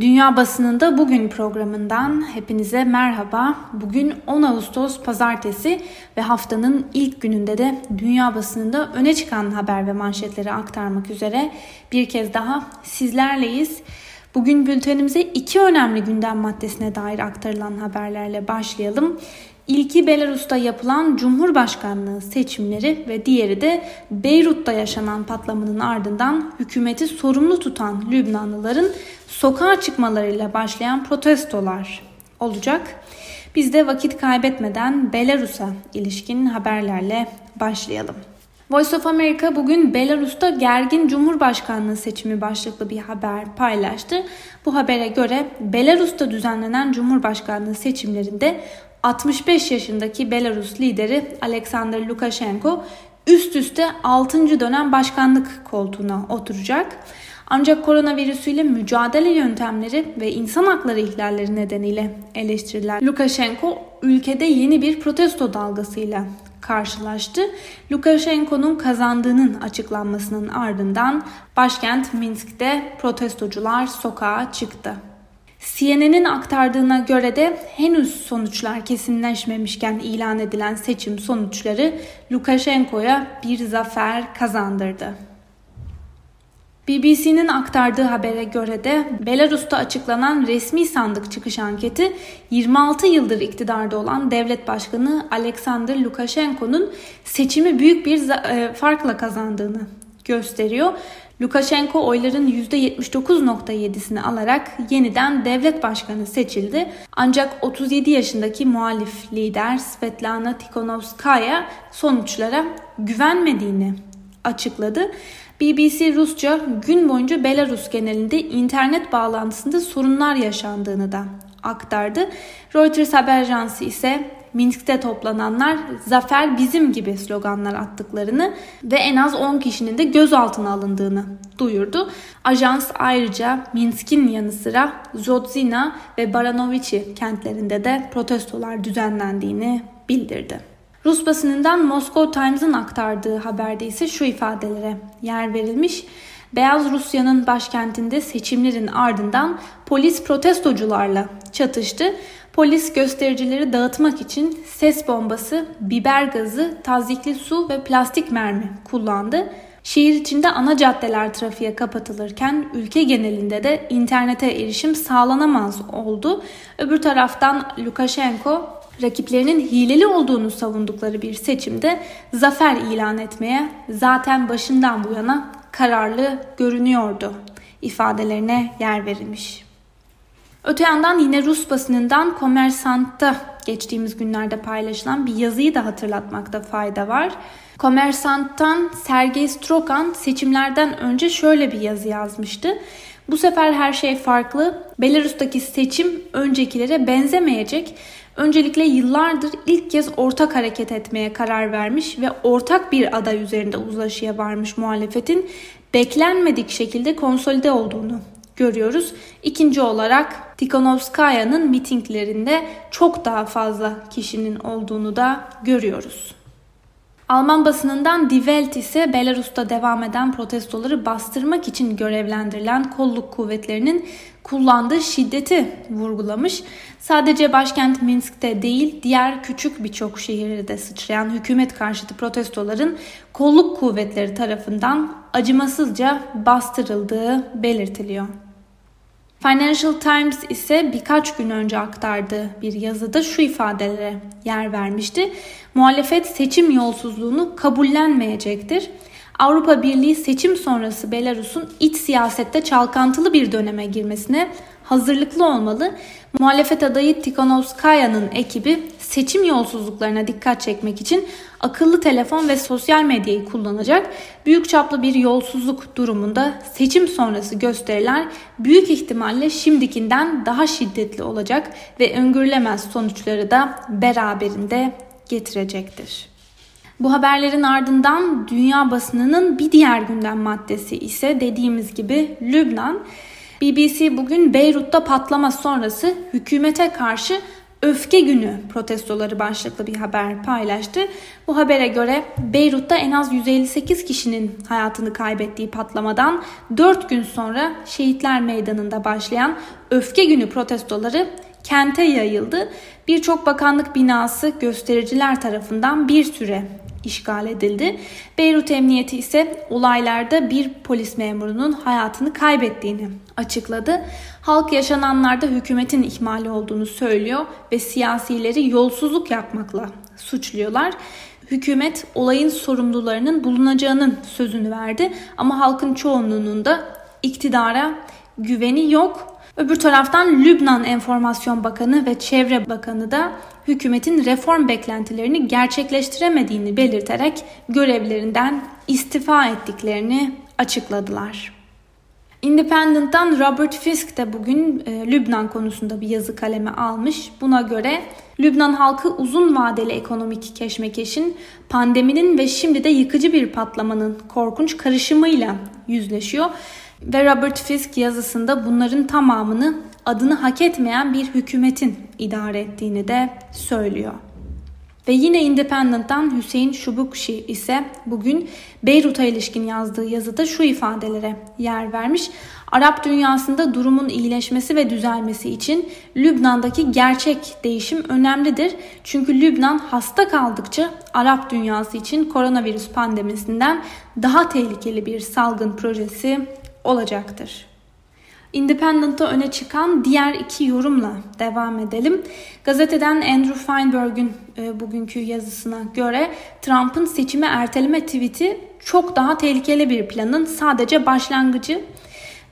Dünya Basınında Bugün programından hepinize merhaba. Bugün 10 Ağustos Pazartesi ve haftanın ilk gününde de dünya basınında öne çıkan haber ve manşetleri aktarmak üzere bir kez daha sizlerleyiz. Bugün bültenimize iki önemli gündem maddesine dair aktarılan haberlerle başlayalım. İlki Belarus'ta yapılan Cumhurbaşkanlığı seçimleri ve diğeri de Beyrut'ta yaşanan patlamanın ardından hükümeti sorumlu tutan Lübnanlıların sokağa çıkmalarıyla başlayan protestolar olacak. Biz de vakit kaybetmeden Belarus'a ilişkin haberlerle başlayalım. Voice of America bugün Belarus'ta gergin Cumhurbaşkanlığı seçimi başlıklı bir haber paylaştı. Bu habere göre Belarus'ta düzenlenen Cumhurbaşkanlığı seçimlerinde 65 yaşındaki Belarus lideri Alexander Lukashenko üst üste 6. dönem başkanlık koltuğuna oturacak. Ancak koronavirüsüyle mücadele yöntemleri ve insan hakları ihlalleri nedeniyle eleştirilen Lukashenko ülkede yeni bir protesto dalgasıyla karşılaştı. Lukashenko'nun kazandığının açıklanmasının ardından başkent Minsk'te protestocular sokağa çıktı. CNN'in aktardığına göre de henüz sonuçlar kesinleşmemişken ilan edilen seçim sonuçları Lukashenko'ya bir zafer kazandırdı. BBC'nin aktardığı habere göre de Belarus'ta açıklanan resmi sandık çıkış anketi 26 yıldır iktidarda olan devlet başkanı Alexander Lukashenko'nun seçimi büyük bir e, farkla kazandığını gösteriyor. Lukashenko oyların %79.7'sini alarak yeniden devlet başkanı seçildi. Ancak 37 yaşındaki muhalif lider Svetlana Tikhonovskaya sonuçlara güvenmediğini açıkladı. BBC Rusça gün boyunca Belarus genelinde internet bağlantısında sorunlar yaşandığını da aktardı. Reuters haber ajansı ise Minsk'te toplananlar zafer bizim gibi sloganlar attıklarını ve en az 10 kişinin de gözaltına alındığını duyurdu. Ajans ayrıca Minsk'in yanı sıra Zodzina ve Baranovichi kentlerinde de protestolar düzenlendiğini bildirdi. Rus basınından Moscow Times'ın aktardığı haberde ise şu ifadelere yer verilmiş. Beyaz Rusya'nın başkentinde seçimlerin ardından polis protestocularla çatıştı. Polis göstericileri dağıtmak için ses bombası, biber gazı, tazikli su ve plastik mermi kullandı. Şehir içinde ana caddeler trafiğe kapatılırken ülke genelinde de internete erişim sağlanamaz oldu. Öbür taraftan Lukashenko rakiplerinin hileli olduğunu savundukları bir seçimde zafer ilan etmeye zaten başından bu yana kararlı görünüyordu ifadelerine yer verilmiş. Öte yandan yine Rus basınından Komersant'ta geçtiğimiz günlerde paylaşılan bir yazıyı da hatırlatmakta fayda var. Komersant'tan Sergey Strokan seçimlerden önce şöyle bir yazı yazmıştı. Bu sefer her şey farklı. Belarus'taki seçim öncekilere benzemeyecek. Öncelikle yıllardır ilk kez ortak hareket etmeye karar vermiş ve ortak bir aday üzerinde uzlaşıya varmış muhalefetin beklenmedik şekilde konsolide olduğunu görüyoruz. İkinci olarak Tikhonovskaya'nın mitinglerinde çok daha fazla kişinin olduğunu da görüyoruz. Alman basınından Die Welt ise Belarus'ta devam eden protestoları bastırmak için görevlendirilen kolluk kuvvetlerinin kullandığı şiddeti vurgulamış. Sadece başkent Minsk'te değil diğer küçük birçok şehirde de sıçrayan hükümet karşıtı protestoların kolluk kuvvetleri tarafından acımasızca bastırıldığı belirtiliyor. Financial Times ise birkaç gün önce aktardığı bir yazıda şu ifadelere yer vermişti. Muhalefet seçim yolsuzluğunu kabullenmeyecektir. Avrupa Birliği seçim sonrası Belarus'un iç siyasette çalkantılı bir döneme girmesine hazırlıklı olmalı. Muhalefet adayı Tikhonovskaya'nın ekibi seçim yolsuzluklarına dikkat çekmek için akıllı telefon ve sosyal medyayı kullanacak. Büyük çaplı bir yolsuzluk durumunda seçim sonrası gösteriler büyük ihtimalle şimdikinden daha şiddetli olacak ve öngörülemez sonuçları da beraberinde getirecektir. Bu haberlerin ardından dünya basınının bir diğer gündem maddesi ise dediğimiz gibi Lübnan. BBC bugün Beyrut'ta patlama sonrası hükümete karşı Öfke Günü protestoları başlıklı bir haber paylaştı. Bu habere göre Beyrut'ta en az 158 kişinin hayatını kaybettiği patlamadan 4 gün sonra Şehitler Meydanı'nda başlayan Öfke Günü protestoları kente yayıldı. Birçok bakanlık binası göstericiler tarafından bir süre işgal edildi. Beyrut Emniyeti ise olaylarda bir polis memurunun hayatını kaybettiğini açıkladı. Halk yaşananlarda hükümetin ihmali olduğunu söylüyor ve siyasileri yolsuzluk yapmakla suçluyorlar. Hükümet olayın sorumlularının bulunacağının sözünü verdi ama halkın çoğunluğunun da iktidara güveni yok. Öbür taraftan Lübnan Enformasyon Bakanı ve Çevre Bakanı da hükümetin reform beklentilerini gerçekleştiremediğini belirterek görevlerinden istifa ettiklerini açıkladılar. Independent'tan Robert Fisk de bugün e, Lübnan konusunda bir yazı kaleme almış. Buna göre Lübnan halkı uzun vadeli ekonomik keşmekeşin, pandeminin ve şimdi de yıkıcı bir patlamanın korkunç karışımıyla yüzleşiyor. Ve Robert Fisk yazısında bunların tamamını adını hak etmeyen bir hükümetin idare ettiğini de söylüyor. Ve yine Independent'tan Hüseyin Şubukşi ise bugün Beyrut'a ilişkin yazdığı yazıda şu ifadelere yer vermiş. Arap dünyasında durumun iyileşmesi ve düzelmesi için Lübnan'daki gerçek değişim önemlidir. Çünkü Lübnan hasta kaldıkça Arap dünyası için koronavirüs pandemisinden daha tehlikeli bir salgın projesi olacaktır. Independent'ta öne çıkan diğer iki yorumla devam edelim. Gazeteden Andrew Feinberg'ün e, bugünkü yazısına göre Trump'ın seçimi erteleme tweet'i çok daha tehlikeli bir planın sadece başlangıcı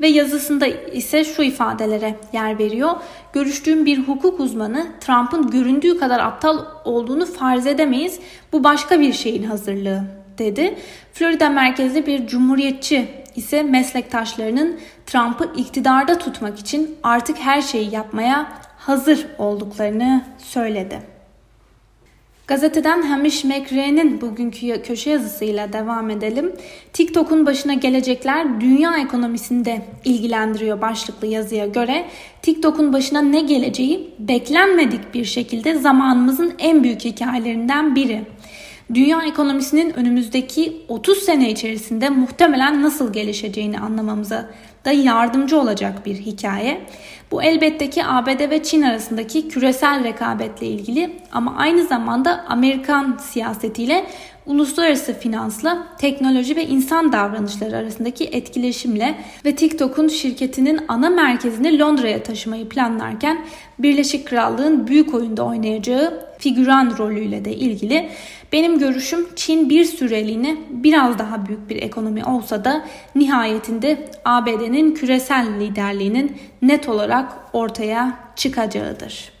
ve yazısında ise şu ifadelere yer veriyor. Görüştüğüm bir hukuk uzmanı Trump'ın göründüğü kadar aptal olduğunu farz edemeyiz. Bu başka bir şeyin hazırlığı dedi. Florida merkezli bir cumhuriyetçi ise meslektaşlarının Trump'ı iktidarda tutmak için artık her şeyi yapmaya hazır olduklarını söyledi. Gazeteden Hamish McRae'nin bugünkü köşe yazısıyla devam edelim. TikTok'un başına gelecekler dünya ekonomisini de ilgilendiriyor başlıklı yazıya göre. TikTok'un başına ne geleceği beklenmedik bir şekilde zamanımızın en büyük hikayelerinden biri dünya ekonomisinin önümüzdeki 30 sene içerisinde muhtemelen nasıl gelişeceğini anlamamıza da yardımcı olacak bir hikaye. Bu elbette ki ABD ve Çin arasındaki küresel rekabetle ilgili ama aynı zamanda Amerikan siyasetiyle uluslararası finansla, teknoloji ve insan davranışları arasındaki etkileşimle ve TikTok'un şirketinin ana merkezini Londra'ya taşımayı planlarken Birleşik Krallığın büyük oyunda oynayacağı figüran rolüyle de ilgili benim görüşüm Çin bir süreliğine biraz daha büyük bir ekonomi olsa da nihayetinde ABD'nin küresel liderliğinin net olarak ortaya çıkacağıdır.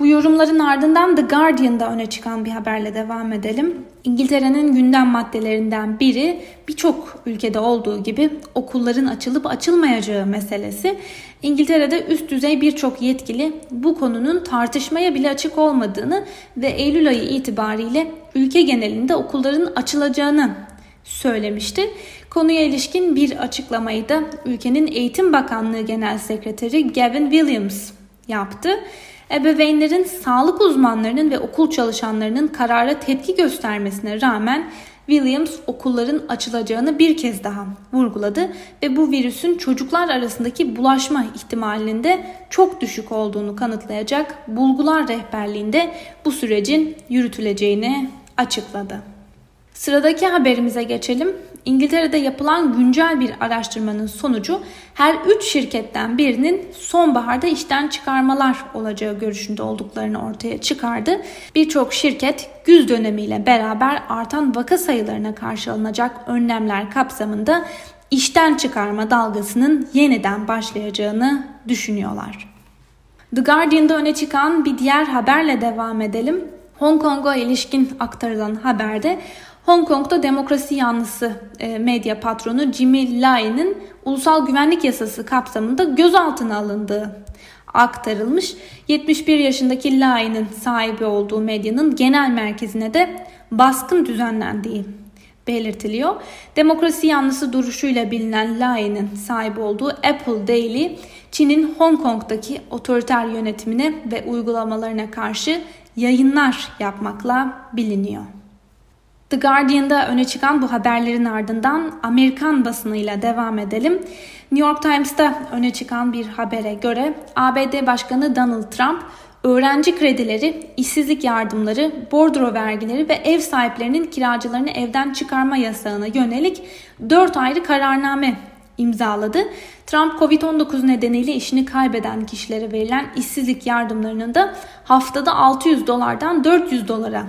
Bu yorumların ardından The Guardian'da öne çıkan bir haberle devam edelim. İngiltere'nin gündem maddelerinden biri birçok ülkede olduğu gibi okulların açılıp açılmayacağı meselesi. İngiltere'de üst düzey birçok yetkili bu konunun tartışmaya bile açık olmadığını ve Eylül ayı itibariyle ülke genelinde okulların açılacağını söylemişti. Konuya ilişkin bir açıklamayı da ülkenin Eğitim Bakanlığı Genel Sekreteri Gavin Williams yaptı. Ebeveynlerin, sağlık uzmanlarının ve okul çalışanlarının karara tepki göstermesine rağmen Williams okulların açılacağını bir kez daha vurguladı ve bu virüsün çocuklar arasındaki bulaşma ihtimalinin de çok düşük olduğunu kanıtlayacak bulgular rehberliğinde bu sürecin yürütüleceğini açıkladı. Sıradaki haberimize geçelim. İngiltere'de yapılan güncel bir araştırmanın sonucu her 3 şirketten birinin sonbaharda işten çıkarmalar olacağı görüşünde olduklarını ortaya çıkardı. Birçok şirket güz dönemiyle beraber artan vaka sayılarına karşı alınacak önlemler kapsamında işten çıkarma dalgasının yeniden başlayacağını düşünüyorlar. The Guardian'da öne çıkan bir diğer haberle devam edelim. Hong Kong'a ilişkin aktarılan haberde Hong Kong'da demokrasi yanlısı e, medya patronu Jimmy Lai'nin ulusal güvenlik yasası kapsamında gözaltına alındığı aktarılmış. 71 yaşındaki Lai'nin sahibi olduğu medyanın genel merkezine de baskın düzenlendiği belirtiliyor. Demokrasi yanlısı duruşuyla bilinen Lai'nin sahibi olduğu Apple Daily, Çin'in Hong Kong'daki otoriter yönetimine ve uygulamalarına karşı yayınlar yapmakla biliniyor. The Guardian'da öne çıkan bu haberlerin ardından Amerikan basınıyla devam edelim. New York Times'ta öne çıkan bir habere göre ABD Başkanı Donald Trump öğrenci kredileri, işsizlik yardımları, bordro vergileri ve ev sahiplerinin kiracılarını evden çıkarma yasağına yönelik 4 ayrı kararname imzaladı. Trump Covid-19 nedeniyle işini kaybeden kişilere verilen işsizlik yardımlarının da haftada 600 dolardan 400 dolara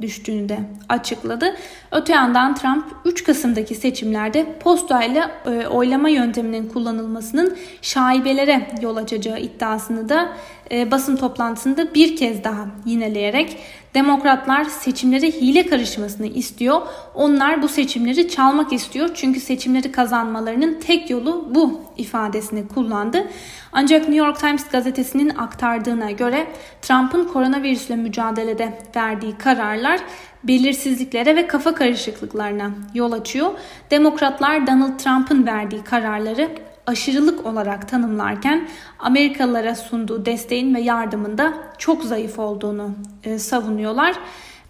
düştüğünü de açıkladı. Öte yandan Trump 3 Kasım'daki seçimlerde postayla e, oylama yönteminin kullanılmasının şaibelere yol açacağı iddiasını da e, basın toplantısında bir kez daha yineleyerek Demokratlar seçimlere hile karışmasını istiyor. Onlar bu seçimleri çalmak istiyor. Çünkü seçimleri kazanmalarının tek yolu bu ifadesini kullandı. Ancak New York Times gazetesinin aktardığına göre Trump'ın koronavirüsle mücadelede verdiği kararlar belirsizliklere ve kafa karışıklıklarına yol açıyor. Demokratlar Donald Trump'ın verdiği kararları aşırılık olarak tanımlarken Amerikalılara sunduğu desteğin ve yardımın da çok zayıf olduğunu e, savunuyorlar.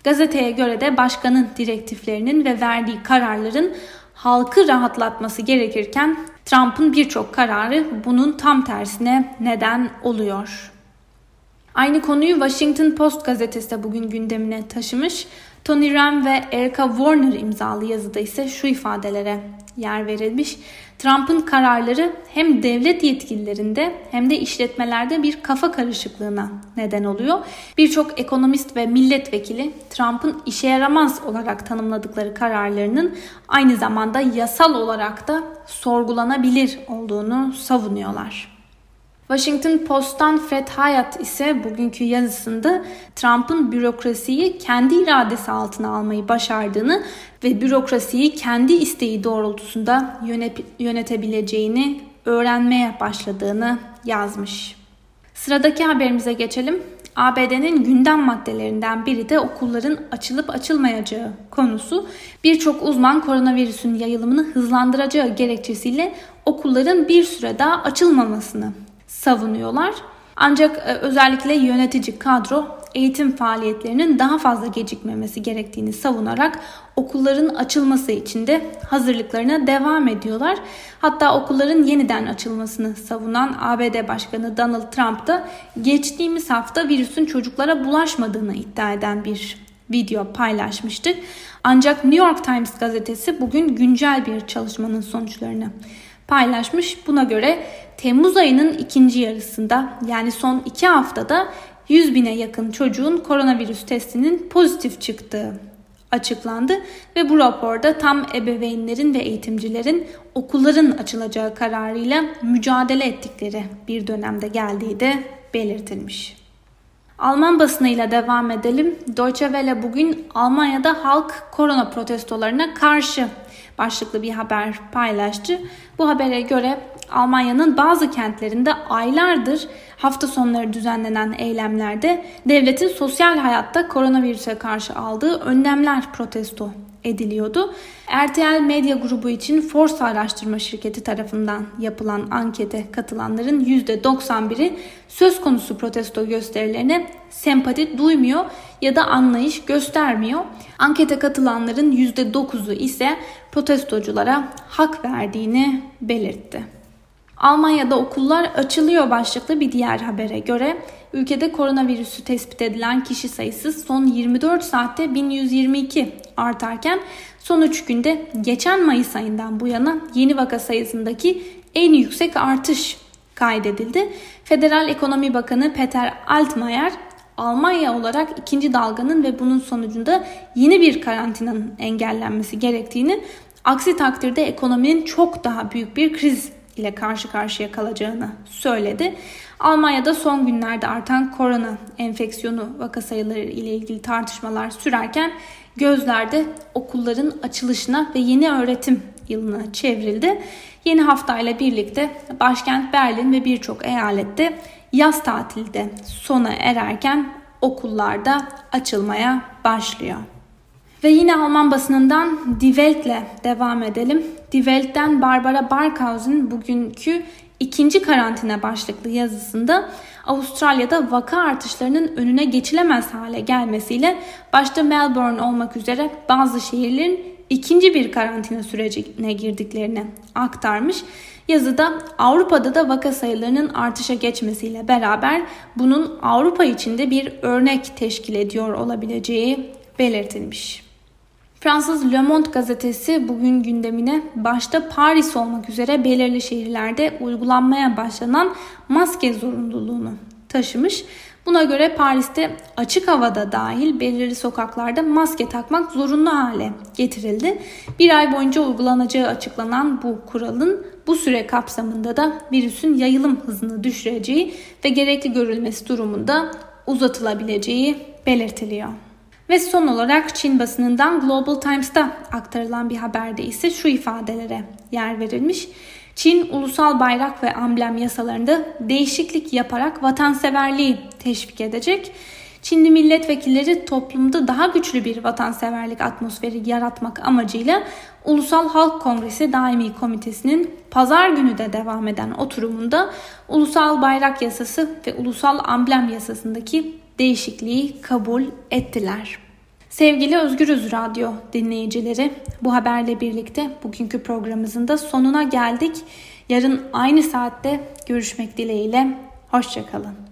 Gazeteye göre de başkanın direktiflerinin ve verdiği kararların halkı rahatlatması gerekirken Trump'ın birçok kararı bunun tam tersine neden oluyor. Aynı konuyu Washington Post gazetesi de bugün gündemine taşımış. Tony Ram ve Erica Warner imzalı yazıda ise şu ifadelere yer verilmiş. Trump'ın kararları hem devlet yetkililerinde hem de işletmelerde bir kafa karışıklığına neden oluyor. Birçok ekonomist ve milletvekili Trump'ın işe yaramaz olarak tanımladıkları kararlarının aynı zamanda yasal olarak da sorgulanabilir olduğunu savunuyorlar. Washington Post'tan Fred Hyatt ise bugünkü yazısında Trump'ın bürokrasiyi kendi iradesi altına almayı başardığını ve bürokrasiyi kendi isteği doğrultusunda yönetebileceğini öğrenmeye başladığını yazmış. Sıradaki haberimize geçelim. ABD'nin gündem maddelerinden biri de okulların açılıp açılmayacağı konusu. Birçok uzman koronavirüsün yayılımını hızlandıracağı gerekçesiyle okulların bir süre daha açılmamasını savunuyorlar. Ancak e, özellikle yönetici kadro eğitim faaliyetlerinin daha fazla gecikmemesi gerektiğini savunarak okulların açılması için de hazırlıklarına devam ediyorlar. Hatta okulların yeniden açılmasını savunan ABD Başkanı Donald Trump da geçtiğimiz hafta virüsün çocuklara bulaşmadığını iddia eden bir video paylaşmıştı. Ancak New York Times gazetesi bugün güncel bir çalışmanın sonuçlarını paylaşmış. Buna göre Temmuz ayının ikinci yarısında yani son iki haftada 100 bine yakın çocuğun koronavirüs testinin pozitif çıktığı açıklandı ve bu raporda tam ebeveynlerin ve eğitimcilerin okulların açılacağı kararıyla mücadele ettikleri bir dönemde geldiği de belirtilmiş. Alman basınıyla devam edelim. Deutsche Welle bugün Almanya'da halk korona protestolarına karşı başlıklı bir haber paylaştı. Bu habere göre Almanya'nın bazı kentlerinde aylardır hafta sonları düzenlenen eylemlerde devletin sosyal hayatta koronavirüse karşı aldığı önlemler protesto ediliyordu. RTL Medya Grubu için Forsa Araştırma Şirketi tarafından yapılan ankete katılanların %91'i söz konusu protesto gösterilerine sempati duymuyor ya da anlayış göstermiyor. Ankete katılanların %9'u ise protestoculara hak verdiğini belirtti. Almanya'da okullar açılıyor başlıklı bir diğer habere göre ülkede koronavirüsü tespit edilen kişi sayısı son 24 saatte 1122 artarken son 3 günde geçen Mayıs ayından bu yana yeni vaka sayısındaki en yüksek artış kaydedildi. Federal Ekonomi Bakanı Peter Altmaier Almanya olarak ikinci dalganın ve bunun sonucunda yeni bir karantinanın engellenmesi gerektiğini, aksi takdirde ekonominin çok daha büyük bir kriz ile karşı karşıya kalacağını söyledi. Almanya'da son günlerde artan korona enfeksiyonu vaka sayıları ile ilgili tartışmalar sürerken gözlerde okulların açılışına ve yeni öğretim yılına çevrildi. Yeni haftayla birlikte başkent Berlin ve birçok eyalette yaz tatilde sona ererken okullarda açılmaya başlıyor. Ve yine Alman basınından Die Welt'le devam edelim. Die Welt'ten Barbara Barkhausen bugünkü ikinci karantina başlıklı yazısında Avustralya'da vaka artışlarının önüne geçilemez hale gelmesiyle başta Melbourne olmak üzere bazı şehirlerin ikinci bir karantina sürecine girdiklerini aktarmış. Yazıda Avrupa'da da vaka sayılarının artışa geçmesiyle beraber bunun Avrupa içinde bir örnek teşkil ediyor olabileceği belirtilmiş. Fransız Le Monde gazetesi bugün gündemine başta Paris olmak üzere belirli şehirlerde uygulanmaya başlanan maske zorunluluğunu taşımış. Buna göre Paris'te açık havada dahil belirli sokaklarda maske takmak zorunlu hale getirildi. Bir ay boyunca uygulanacağı açıklanan bu kuralın bu süre kapsamında da virüsün yayılım hızını düşüreceği ve gerekli görülmesi durumunda uzatılabileceği belirtiliyor. Ve son olarak Çin basınından Global Times'ta aktarılan bir haberde ise şu ifadelere yer verilmiş. Çin ulusal bayrak ve amblem yasalarında değişiklik yaparak vatanseverliği teşvik edecek. Çinli milletvekilleri toplumda daha güçlü bir vatanseverlik atmosferi yaratmak amacıyla Ulusal Halk Kongresi Daimi Komitesi'nin pazar günü de devam eden oturumunda Ulusal Bayrak Yasası ve Ulusal Amblem Yasasındaki değişikliği kabul ettiler. Sevgili Özgürüz Radyo dinleyicileri, bu haberle birlikte bugünkü programımızın da sonuna geldik. Yarın aynı saatte görüşmek dileğiyle. Hoşçakalın.